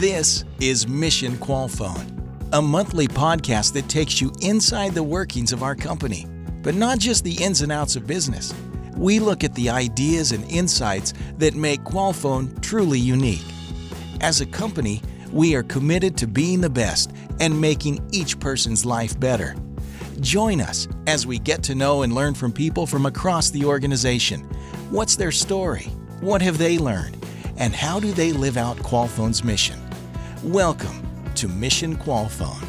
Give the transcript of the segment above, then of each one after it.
This is Mission Qualfon, a monthly podcast that takes you inside the workings of our company, but not just the ins and outs of business. We look at the ideas and insights that make Qualfon truly unique. As a company, we are committed to being the best and making each person's life better. Join us as we get to know and learn from people from across the organization. What's their story? What have they learned? And how do they live out Qualfon's mission? Welcome to Mission Qualfon.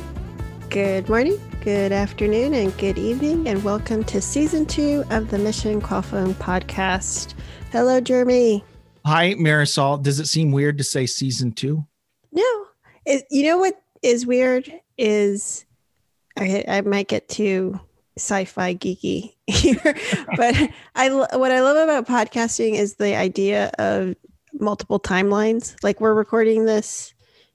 Good morning, good afternoon, and good evening, and welcome to season two of the Mission Qualfon podcast. Hello, Jeremy. Hi, Marisol. Does it seem weird to say season two? No, it, you know what is weird is I, I might get too sci-fi geeky here, but I what I love about podcasting is the idea of multiple timelines. Like we're recording this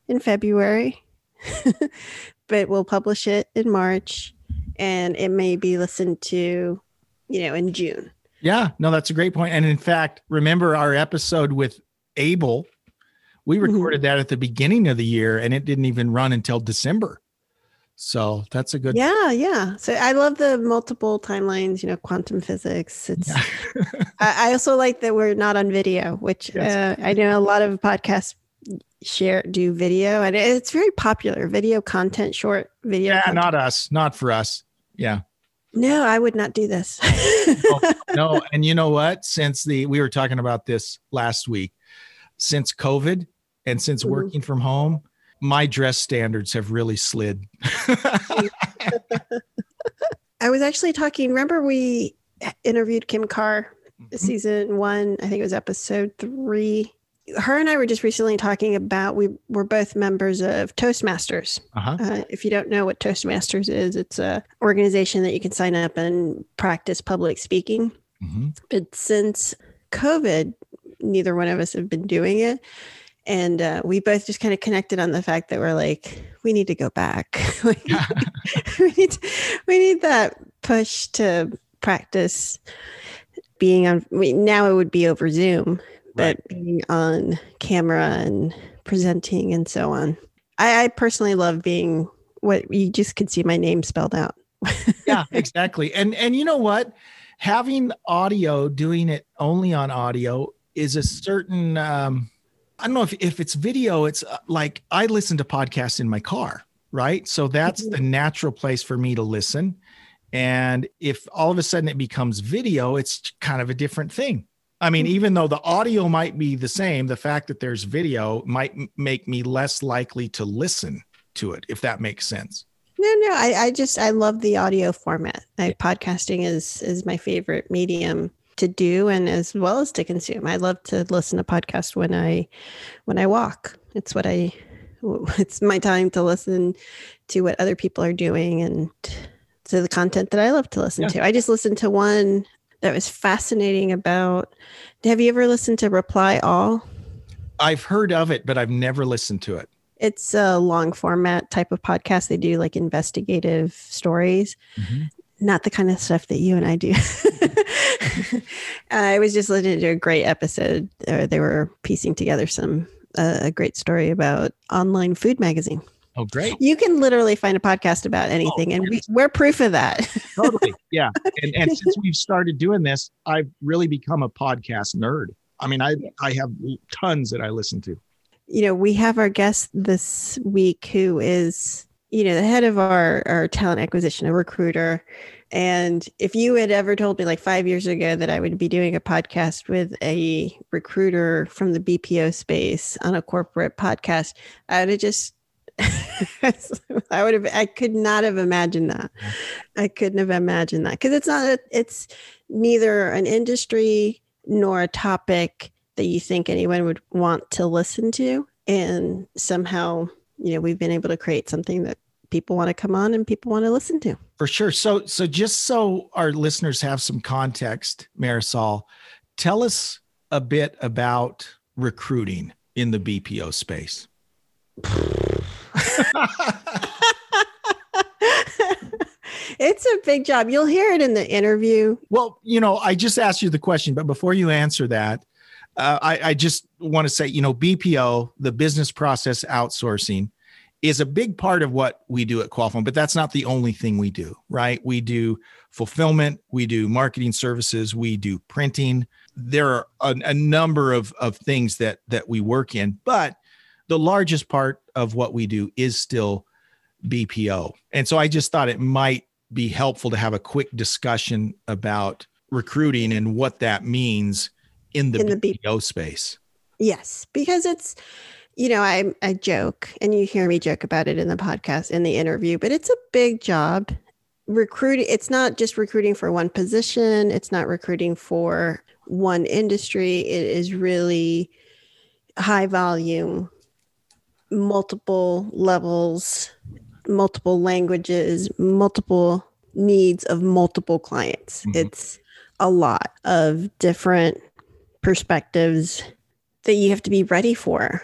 in February, but we'll publish it in March, and it may be listened to, you know, in June. Yeah, no, that's a great point. And in fact, remember our episode with Abel? We Mm-hmm. recorded that at the beginning of the year, and it didn't even run until December. So that's a good. Yeah, yeah. So I love the multiple timelines, you know, quantum physics. It's Yeah. I, I also like that we're not on video, which Yes. uh, I know a lot of podcasts share do video and it's very popular video content, short video. Yeah, content. not us, not for us. Yeah. no, I would not do this. no, and you know what? Since the we were talking about this last week, since COVID and since Mhm. working from home, my dress standards have really slid. I was actually talking, remember we interviewed Kim Carr Mm-hmm. season one, I think it was episode three. Her and I were just recently talking about we were both members of Toastmasters. Uh-huh. Uh, if you don't know what Toastmasters is, it's a organization that you can sign up and practice public speaking. Mhm. But since COVID, neither one of us have been doing it. And uh, we both just kind of connected on the fact that we're like, we need to go back. we, need, to, we need that push to practice being on. We, now it would be over Zoom, but being on camera and presenting and so on. I, I personally love being what you just could see my name spelled out. yeah exactly. And and you know what? Having audio doing it only on audio is a certain um i don't know if, if it's video it's uh, like i listen to podcasts in my car right? So that's the natural place for me to listen. And if all of a sudden it becomes video it's kind of a different thing i mean even though the audio might be the same the fact that there's video might make me less likely to listen to it if that makes sense No, no, I, I just I love the audio format. I, podcasting is is my favorite medium to do and as well as to consume. I love to listen to podcasts when I when I walk. It's what I it's my time to listen to what other people are doing and to the content that I love to listen Yeah. to. I just listened to one that was fascinating about have you ever listened to Reply All? i've heard of it but i've never listened to it It's a long format type of podcast. They do like investigative stories, not the kind of stuff that you and I do. I was just listening to a great episode. They were piecing together some uh, a great story about online food magazine. Oh, great. You can literally find a podcast about oh, anything, and we, we're proof of that. Totally. Yeah. And, and since we've started doing this, I've really become a podcast nerd. I mean, I, I have tons that I listen to. you know, we have our guest this week who is, you know, the head of our, our talent acquisition, a recruiter. And if you had ever told me like five years ago that I would be doing a podcast with a recruiter from the BPO space on a corporate podcast, I would have just, I would have, I could not have imagined that. I couldn't have imagined that because it's not, a, it's neither an industry nor a topic that you think anyone would want to listen to. And somehow, you know, we've been able to create something that people want to come on and people want to listen to. For sure. So, so just so our listeners have some context, Marisol, tell us a bit about recruiting in the BPO space. it's a big job. You'll hear it in the interview. Well, you know, I just asked you the question, but before you answer that, uh, I, I just want to say, you know, BPO, the business process outsourcing, is a big part of what we do at Qualfon, but that's not the only thing we do, right? We do fulfillment, we do marketing services, we do printing. There are a, a number of, of things that that we work in, but the largest part of what we do is still BPO. And so I just thought it might be helpful to have a quick discussion about recruiting and what that means in the, in the BPO space. Yes, because it's you know, I I joke and you hear me joke about it in the podcast in the interview, but it's a big job. Recruiting it's not just recruiting for one position, it's not recruiting for one industry. It is really high volume, multiple levels, multiple languages, multiple needs of multiple clients. Mm-hmm. It's a lot of different perspectives that you have to be ready for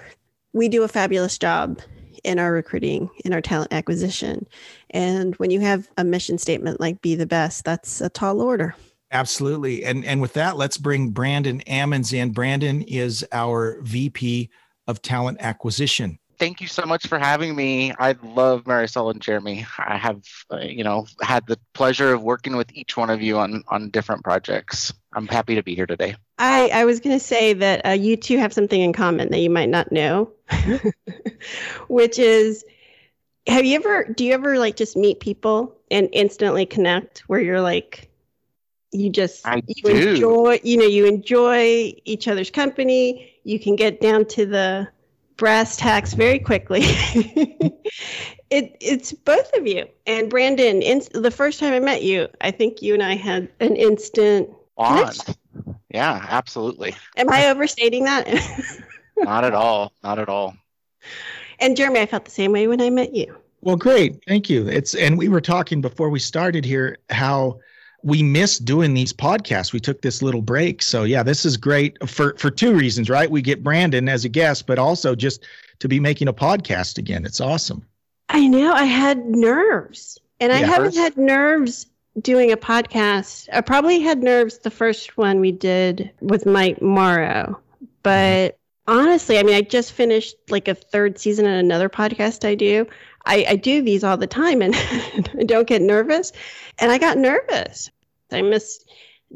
we do a fabulous job in our recruiting, in our talent acquisition. And when you have a mission statement like be the best, that's a tall order. Absolutely. And and with that, let's bring Brandon Ammons in. Brandon is our VP of talent acquisition thank you so much for having me. I love Marisol and Jeremy. I have, uh, you know, had the pleasure of working with each one of you on on different projects. I'm happy to be here today. I, I was going to say that uh, you two have something in common that you might not know, which is have you ever, do you ever like just meet people and instantly connect where you're like, you just I you do. enjoy you know you enjoy each other's company you can get down to the brass tacks very quickly. it it's both of you and Brandon. In, the first time I met you, I think you and I had an instant on. Yeah, absolutely. Am I overstating that? Not at all. Not at all. And Jeremy, I felt the same way when I met you. Well, great. Thank you. It's and we were talking before we started here how we miss doing these podcasts. We took this little break. So yeah, this is great for for two reasons, right? We get Brandon as a guest, but also just to be making a podcast again. It's awesome. I know. I had nerves. And yeah. I haven't had nerves doing a podcast. I probably had nerves the first one we did with Mike Morrow. But mm-hmm. honestly, I mean, I just finished like a third season on another podcast I do. I, I do these all the time and I don't get nervous. And I got nervous. I miss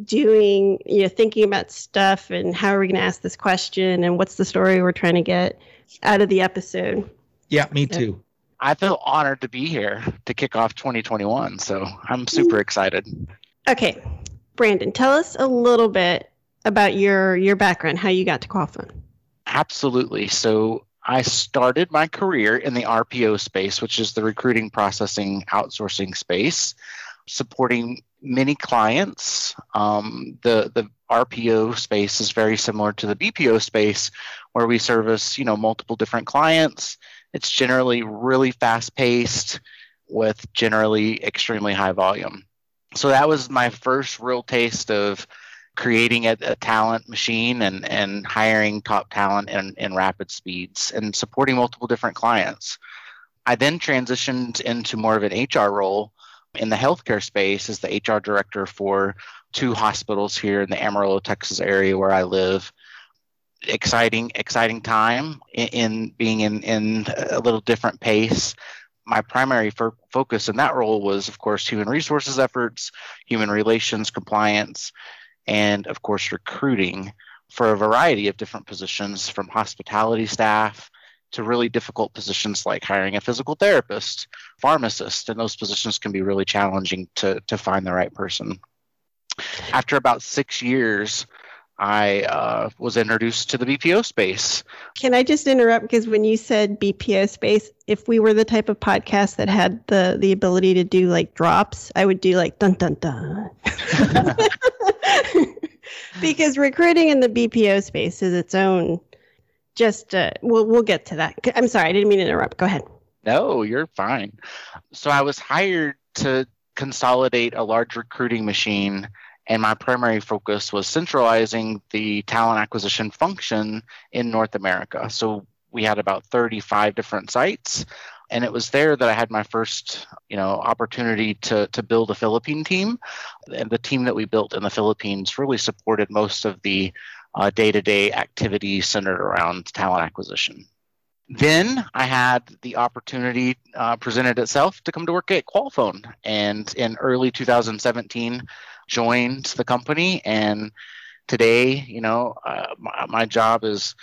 doing, you know, thinking about stuff and how are we going to ask this question and what's the story we're trying to get out of the episode. Yeah, me too. I feel honored to be here to kick off 2021. So I'm super excited. Okay. Brandon, tell us a little bit about your your background, how you got to Qualfon. Absolutely. So I started my career in the RPO space, which is the recruiting processing outsourcing space, supporting many clients. Um, the the RPO space is very similar to the BPO space, where we service you know multiple different clients. It's generally really fast paced, with generally extremely high volume. So that was my first real taste of creating a, a, talent machine and, and hiring top talent in, in rapid speeds and supporting multiple different clients. I then transitioned into more of an HR role in the healthcare space as the HR director for two hospitals here in the Amarillo, Texas area where I live. Exciting, exciting time in, in being in, in a little different pace my primary focus in that role was, of course, human resources efforts, human relations, compliance, and of course recruiting for a variety of different positions from hospitality staff to really difficult positions like hiring a physical therapist, pharmacist, and those positions can be really challenging to, to find the right person. After about six years, I uh, was introduced to the BPO space. Can I just interrupt? Because when you said BPO space, if we were the type of podcast that had the the ability to do like drops, I would do like dun dun dun. because recruiting in the BPO space is its own. Just uh, we'll we'll get to that. I'm sorry, I didn't mean to interrupt. Go ahead. No, you're fine. So I was hired to consolidate a large recruiting machine and my primary focus was centralizing the talent acquisition function in North America. So we had about 35 different sites and it was there that I had my first, you know, opportunity to to build a Philippine team. And the team that we built in the Philippines really supported most of the day to day activity centered around talent acquisition. Then I had the opportunity uh, presented itself to come to work at Qualfon, and in early 2017, joined the company. And today, you know, uh, my, my job is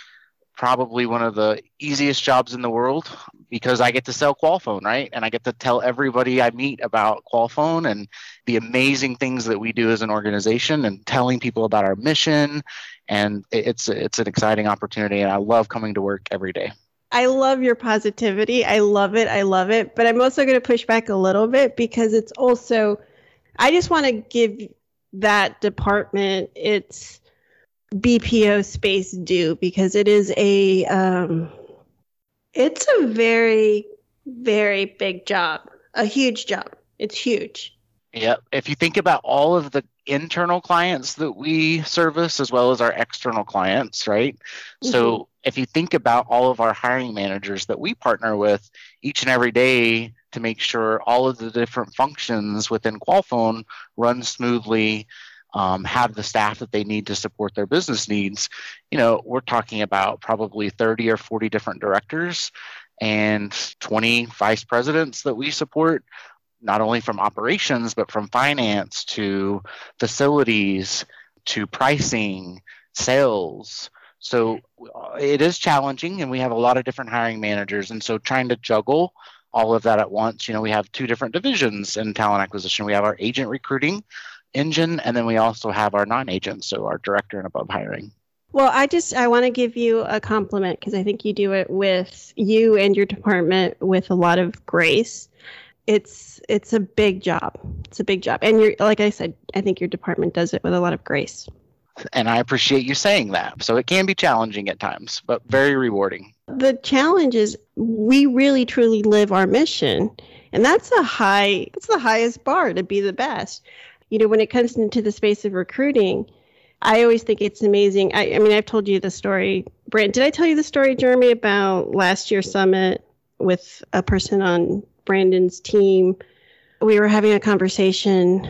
probably one of the easiest jobs in the world because I get to sell Qualfon, right? And I get to tell everybody I meet about Qualfon and the amazing things that we do as an organization and telling people about our mission. And it's it's an exciting opportunity and I love coming to work every day. I love your positivity. I love it. I love it. But I'm also going to push back a little bit because it's also I just want to give that department its BPO space due because it is a um, it's a very very big job, a huge job. It's huge. Yeah, if you think about all of the internal clients that we service as well as our external clients, right? Mm-hmm. So if you think about all of our hiring managers that we partner with each and every day to make sure all of the different functions within Qualfon run smoothly um, have the staff that they need to support their business needs, you know, we're talking about probably 30 or 40 different directors and 20 vice presidents that we support, not only from operations, but from finance to facilities to pricing, sales. So uh, it is challenging, and we have a lot of different hiring managers. And so trying to juggle all of that at once, you know, we have two different divisions in talent acquisition. We have our agent recruiting, engine, and then we also have our non-agents, so our director and above hiring. Well, I just I want to give you a compliment because I think you do it with you and your department with a lot of grace. It's it's a big job. It's a big job, and you're like I said, I think your department does it with a lot of grace. And I appreciate you saying that. So it can be challenging at times, but very rewarding. The challenge is we really truly live our mission, and that's a high. It's the highest bar to be the best you know, when it comes into the space of recruiting, I always think it's amazing. I, I mean, I've told you the story. Brent, did I tell you the story, Jeremy, about last year's summit with a person on Brandon's team? We were having a conversation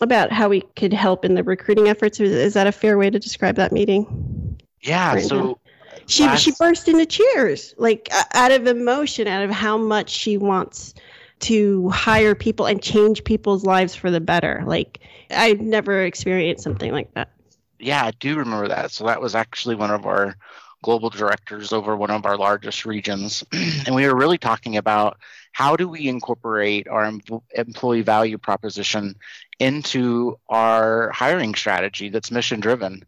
about how we could help in the recruiting efforts. Is, is that a fair way to describe that meeting? Yeah. Brandon? So she last... she burst into cheers, like out of emotion, out of how much she wants to hire people and change people's lives for the better. Like I've never experienced something like that. Yeah, I do remember that. So that was actually one of our global directors over one of our largest regions. and we were really talking about how do we incorporate our em- employee value proposition into our hiring strategy that's mission driven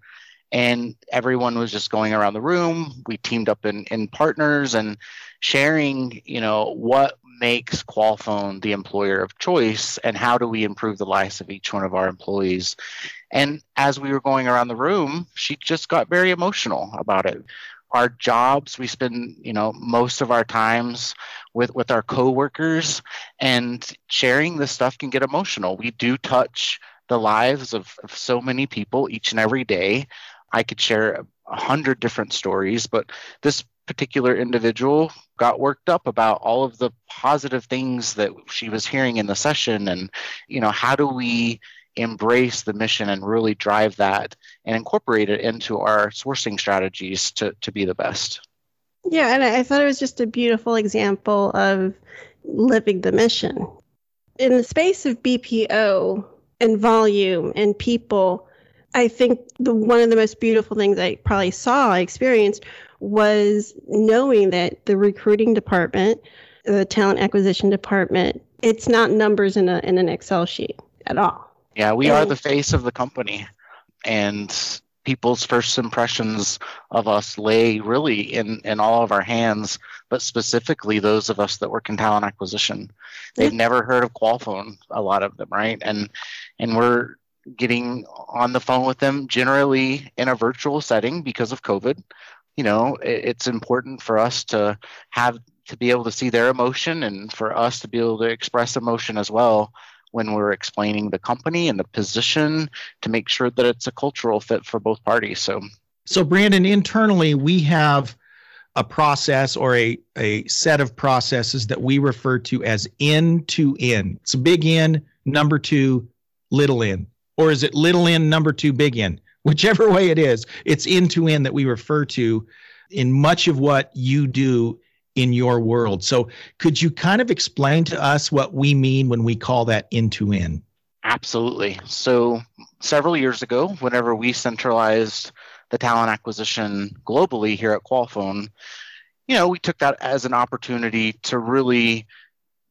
and everyone was just going around the room we teamed up in, in partners and sharing you know what makes Qualfon the employer of choice and how do we improve the lives of each one of our employees? And as we were going around the room, she just got very emotional about it. Our jobs, we spend, you know, most of our times with with our coworkers and sharing this stuff can get emotional. We do touch the lives of, of so many people each and every day. I could share a hundred different stories, but this particular individual got worked up about all of the positive things that she was hearing in the session and you know how do we embrace the mission and really drive that and incorporate it into our sourcing strategies to, to be the best? Yeah and i thought it was just a beautiful example of living the mission. In the space of bpo and volume and people i think the one of the most beautiful things i probably saw I experienced was knowing that the recruiting department, the talent acquisition department, it's not numbers in a in an Excel sheet at all. Yeah, we and, are the face of the company. And people's first impressions of us lay really in, in all of our hands, but specifically those of us that work in talent acquisition. They've never heard of Qualfon, a lot of them, right? And and we're getting on the phone with them generally in a virtual setting because of COVID you know it's important for us to have to be able to see their emotion and for us to be able to express emotion as well when we're explaining the company and the position to make sure that it's a cultural fit for both parties so so brandon internally we have a process or a, a set of processes that we refer to as N to N. It's a big N, number two, little n. Or is it little n, number two, big N? whichever way it is, it's end to end that we refer to in much of what you do in your world. So, could you kind of explain to us what we mean when we call that end to end? Absolutely. So, several years ago, whenever we centralized the talent acquisition globally here at Qualfon, you know, we took that as an opportunity to really,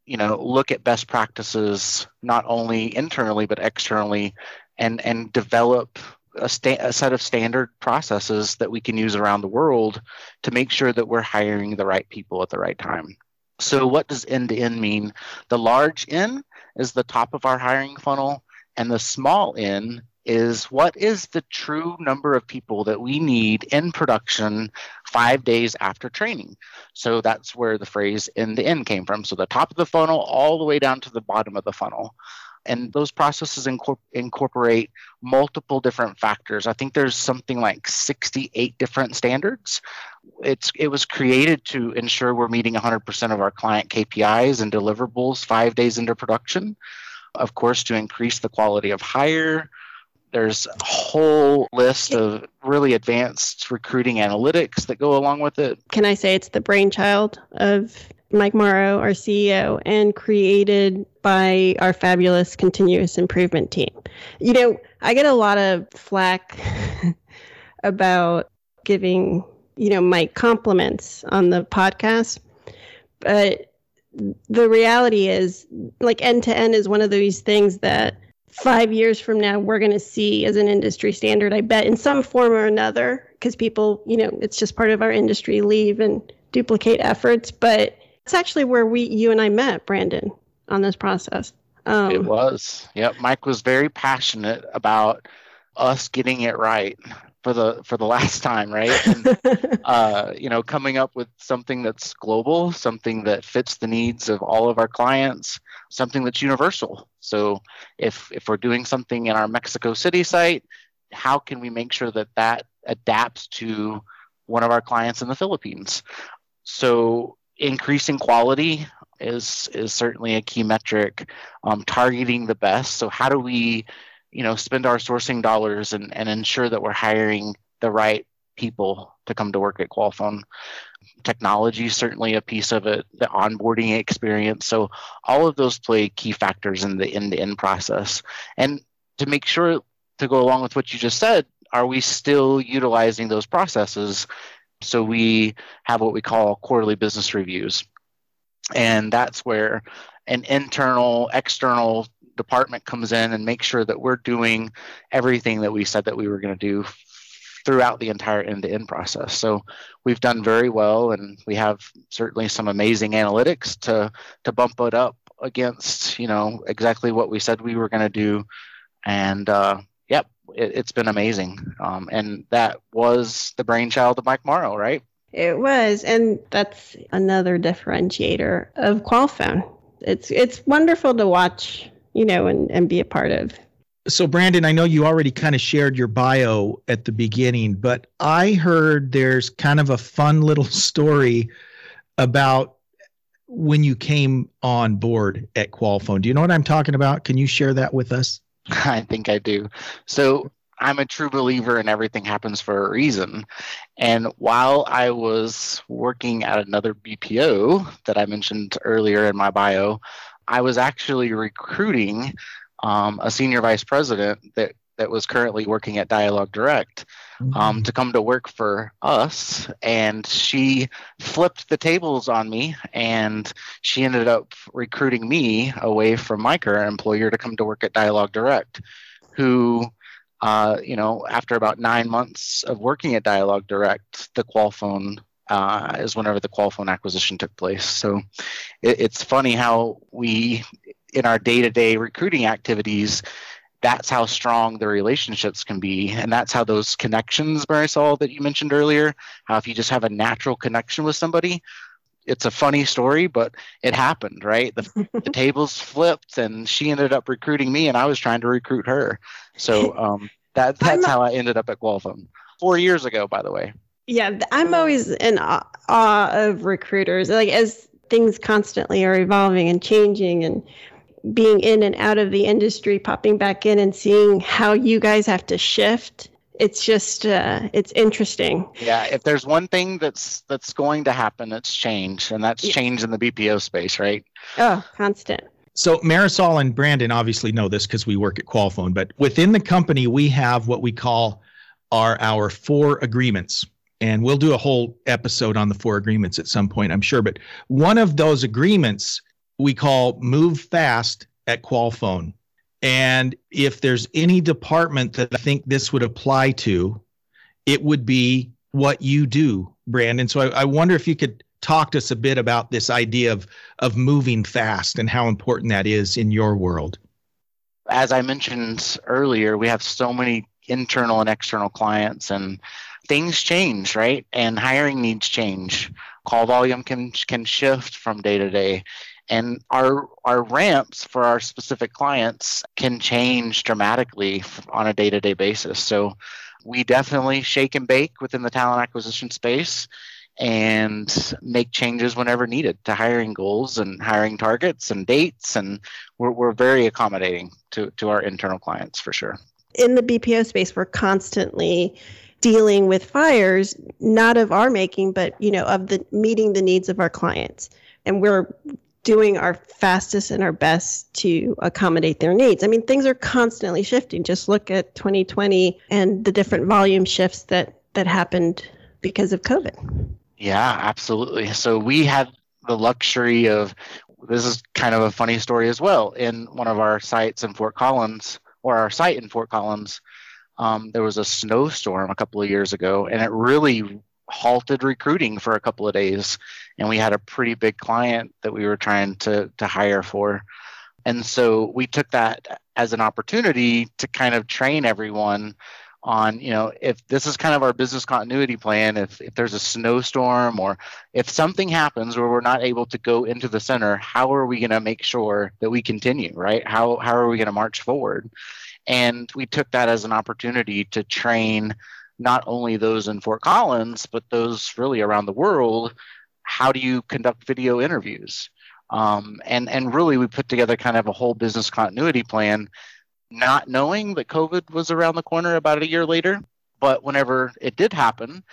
you know, look at best practices not only internally but externally, and and develop a, sta- a set of standard processes that we can use around the world to make sure that we're hiring the right people at the right time. So, what does end to end mean? The large N is the top of our hiring funnel, and the small N is what is the true number of people that we need in production five days after training. So that's where the phrase in the end came from. So the top of the funnel all the way down to the bottom of the funnel. And those processes incorpor- incorporate multiple different factors. I think there's something like 68 different standards. It's it was created to ensure we're meeting 100% of our client KPIs and deliverables five days into production. Of course, to increase the quality of hire, there's a whole list of really advanced recruiting analytics that go along with it. Can I say it's the brainchild of Mike Morrow, our CEO, and created by our fabulous continuous improvement team. You know, I get a lot of flack about giving, you know, Mike compliments on the podcast, but the reality is like end to end is one of these things that five years from now we're going to see as an industry standard i bet in some form or another because people you know it's just part of our industry leave and duplicate efforts but it's actually where we, you and I met, Brandon, on this process. Um, it was. Yep. Mike was very passionate about us getting it right for the for the last time, right? And, uh, you know, coming up with something that's global, something that fits the needs of all of our clients, something that's universal. So, if if we're doing something in our Mexico City site, how can we make sure that that adapts to one of our clients in the Philippines? So increasing quality is is certainly a key metric. Um, targeting the best. So how do we, you know, spend our sourcing dollars and, and ensure that we're hiring the right people to come to work at Qualfon? Technology is certainly a piece of it. The onboarding experience. So all of those play key factors in the end-to-end process. And to make sure to go along with what you just said, are we still utilizing those processes so we have what we call quarterly business reviews. And that's where an internal, external department comes in and makes sure that we're doing everything that we said that we were going to do throughout the entire end-to-end process. So we've done very well, and we have certainly some amazing analytics to to bump it up against you know exactly what we said we were going to do, and uh, yep, it, has been amazing. Um, and that was the brainchild of Mike Morrow, right? It was, and that's another differentiator of Qualfon. It's it's wonderful to watch, you know, and, and be a part of. So, Brandon, I know you already kind of shared your bio at the beginning, but I heard there's kind of a fun little story about when you came on board at Qualfon. Do you know what I'm talking about? Can you share that with us? I think I do. So I'm a true believer in everything happens for a reason. And while I was working at another BPO that I mentioned earlier in my bio, I was actually recruiting um, a senior vice president that that was currently working at Dialogue Direct um, mm-hmm. to come to work for us. And she flipped the tables on me and she ended up recruiting me away from my current employer to come to work at Dialogue Direct, who, uh, you know, after about nine months of working at Dialogue Direct, the Qualfon uh, is whenever the Qualfon acquisition took place. So it, it's funny how we, in our day to day recruiting activities, that's how strong the relationships can be. And that's how those connections marisol that you mentioned earlier how if you just have a natural connection with somebody it's a funny story but it happened right? The, the tables flipped and she ended up recruiting me and i was trying to recruit her. So um, that that's how i ended up at qualfon four years ago by the way yeah i'm always in awe of recruiters like as things constantly are evolving and changing and being in and out of the industry, popping back in and seeing how you guys have to shift it's just uh, it's interesting. Yeah, if there's one thing that's that's going to happen, it's change, and that's yeah. change in the BPO space, right? Oh, constant. So Marisol and Brandon obviously know this because we work at Qualfon, but within the company we have what we call our our four agreements. And we'll do a whole episode on the four agreements at some point, I'm sure. But one of those agreements we call move fast at Qualfon. And if there's any department that I think this would apply to, it would be what you do, Brandon. So I, I wonder if you could talk to us a bit about this idea of of moving fast and how important that is in your world. As I mentioned earlier, we have so many internal and external clients and things change, right? And hiring needs change. Call volume can can shift from day to day and our our ramps for our specific clients can change dramatically on a day-to-day basis so we definitely shake and bake within the talent acquisition space and make changes whenever needed to hiring goals and hiring targets and dates and we're, we're very accommodating to, to our internal clients for sure in the bpo space we're constantly dealing with fires not of our making but you know of the meeting the needs of our clients and we're doing our fastest and our best to accommodate their needs. I mean, things are constantly shifting. Just look at 2020 and the different volume shifts that that happened because of COVID. Yeah, absolutely. So we had the luxury of this is kind of a funny story as well. In one of our sites in Fort Collins, or our site in Fort Collins, um, there was a snowstorm a couple of years ago, and it really halted recruiting for a couple of days. And we had a pretty big client that we were trying to to hire for. And so we took that as an opportunity to kind of train everyone on you know if this is kind of our business continuity plan if, if there's a snowstorm or if something happens where we're not able to go into the center how are we going to make sure that we continue right? How, how are we going to march forward and we took that as an opportunity to train not only those in Fort Collins, but those really around the world. How do you conduct video interviews? Um, and and really, we put together kind of a whole business continuity plan, not knowing that COVID was around the corner about a year later. But whenever it did happen,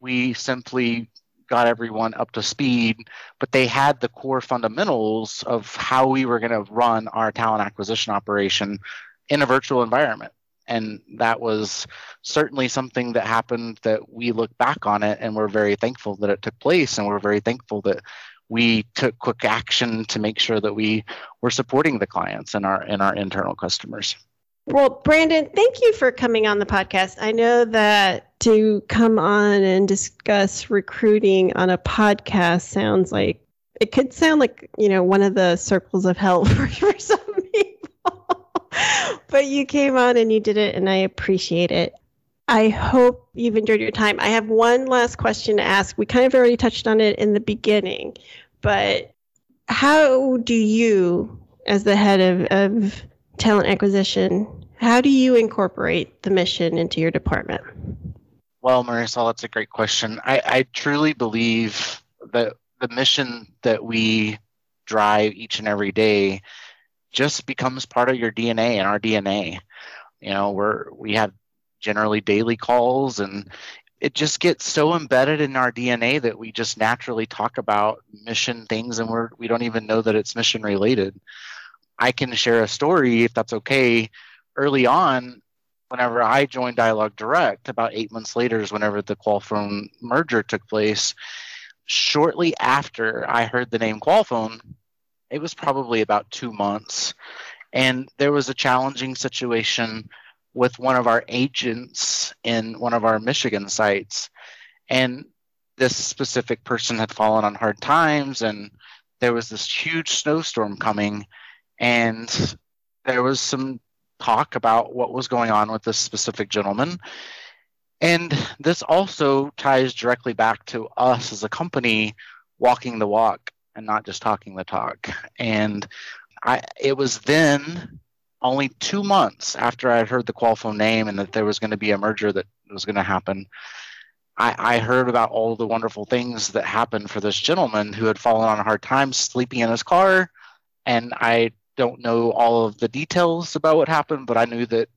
we simply got everyone up to speed, but they had the core fundamentals of how we were going to run our talent acquisition operation in a virtual environment. And that was certainly something that happened that we look back on it and we're very thankful that it took place and we're very thankful that we took quick action to make sure that we were supporting the clients and our and our internal customers. Well brandon thank you for coming on the podcast. I know that to come on and discuss recruiting on a podcast sounds like it could sound like you know one of the circles of hell for, for some but you came on and you did it, and I appreciate it. I hope you've enjoyed your time. I have one last question to ask. We kind of already touched on it in the beginning, but how do you, as the head of, of talent acquisition, how do you incorporate the mission into your department? Well, Marisol, that's a great question. I, I truly believe that the mission that we drive each and every day just becomes part of your DNA and our DNA. You know, we're we have generally daily calls and it just gets so embedded in our DNA that we just naturally talk about mission things and we're we don't even know that it's mission related. I can share a story if that's okay. Early on, whenever I joined Dialogue Direct, about eight months later is whenever the Qualfon merger took place. Shortly after I heard the name Qualfon, it was probably about two months. And there was a challenging situation with one of our agents in one of our Michigan sites. And this specific person had fallen on hard times, and there was this huge snowstorm coming. And there was some talk about what was going on with this specific gentleman. And this also ties directly back to us as a company walking the walk and not just talking the talk. And I, it was then only two months after I had heard the Qualfon name and that there was going to be a merger that was going to happen. I, I heard about all the wonderful things that happened for this gentleman who had fallen on hard times sleeping in his car. And I don't know all of the details about what happened, but I knew that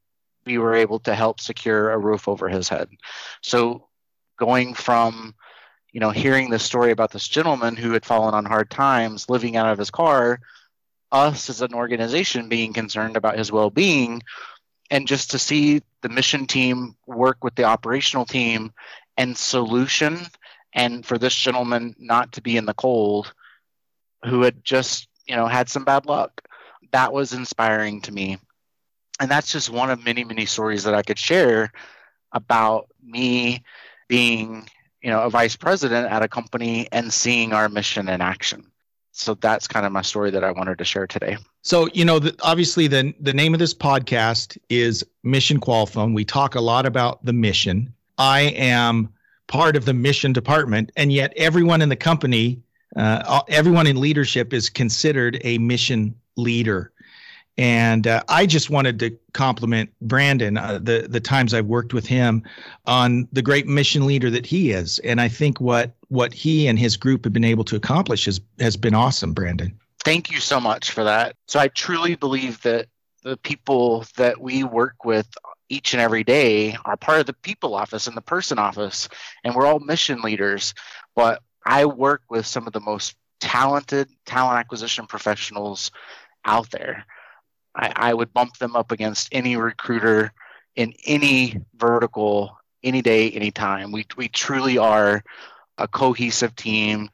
we were able to help secure a roof over his head. So going from you know hearing this story about this gentleman who had fallen on hard times living out of his car us as an organization being concerned about his well-being and just to see the mission team work with the operational team and solution and for this gentleman not to be in the cold who had just you know had some bad luck that was inspiring to me. And that's just one of many many stories that i could share about me being you know a vice president at a company and seeing our mission in action. So that's kind of my story that i wanted to share today. So you know the, obviously the the name of this podcast is mission qualfon. We talk a lot about the mission. I am part of the mission department and yet everyone in the company uh, everyone in leadership is considered a mission leader and uh, I just wanted to compliment Brandon uh, the the times I've worked with him on the great mission leader that he is, and I think what what he and his group have been able to accomplish has has been awesome. Brandon, thank you so much for that. So I truly believe that the people that we work with each and every day are part of the people office and the person office, and we're all mission leaders. But I work with some of the most talented talent acquisition professionals out there I, I would bump them up against any recruiter in any vertical, any day, anytime. We, we truly are a cohesive team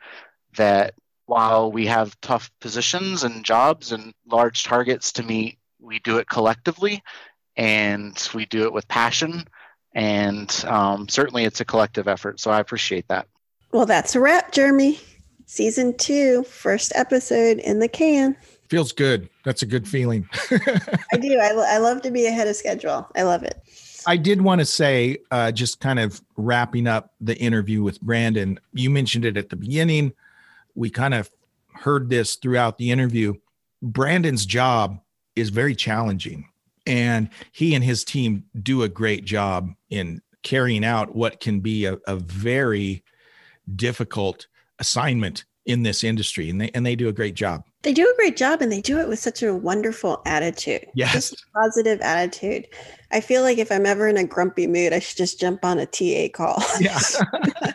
that while we have tough positions and jobs and large targets to meet, we do it collectively and we do it with passion. And um, certainly it's a collective effort. So I appreciate that. Well, that's a wrap, Jeremy. Season two, first episode in the can. Feels good. That's a good feeling. I do. I, I love to be ahead of schedule. I love it. I did want to say, uh, just kind of wrapping up the interview with Brandon, you mentioned it at the beginning. We kind of heard this throughout the interview. Brandon's job is very challenging, and he and his team do a great job in carrying out what can be a, a very difficult assignment in this industry, and they and they do a great job. They do a great job and they do it with such a wonderful attitude. Yes. Positive attitude. I feel like if I'm ever in a grumpy mood, I should just jump on a TA call. Yeah.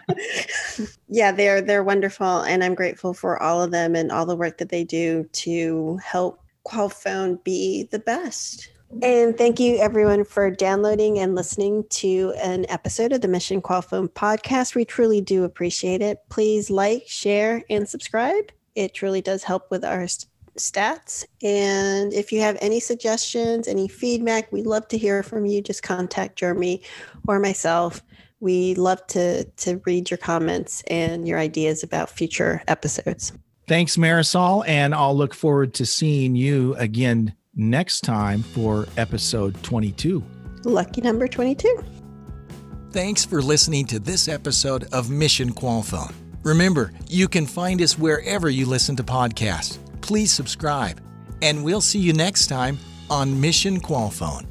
yeah, they're they're wonderful and I'm grateful for all of them and all the work that they do to help Qualfon be the best. And thank you everyone for downloading and listening to an episode of the Mission Qualfon podcast. We truly do appreciate it. Please like, share, and subscribe. It truly does help with our st- stats. And if you have any suggestions, any feedback, we'd love to hear from you. Just contact Jeremy or myself. We love to to read your comments and your ideas about future episodes. Thanks, Marisol, and I'll look forward to seeing you again next time for episode 22. Lucky number 22. Thanks for listening to this episode of Mission Qualfon. Remember, you can find us wherever you listen to podcasts. Please subscribe, and we'll see you next time on Mission Qualfon.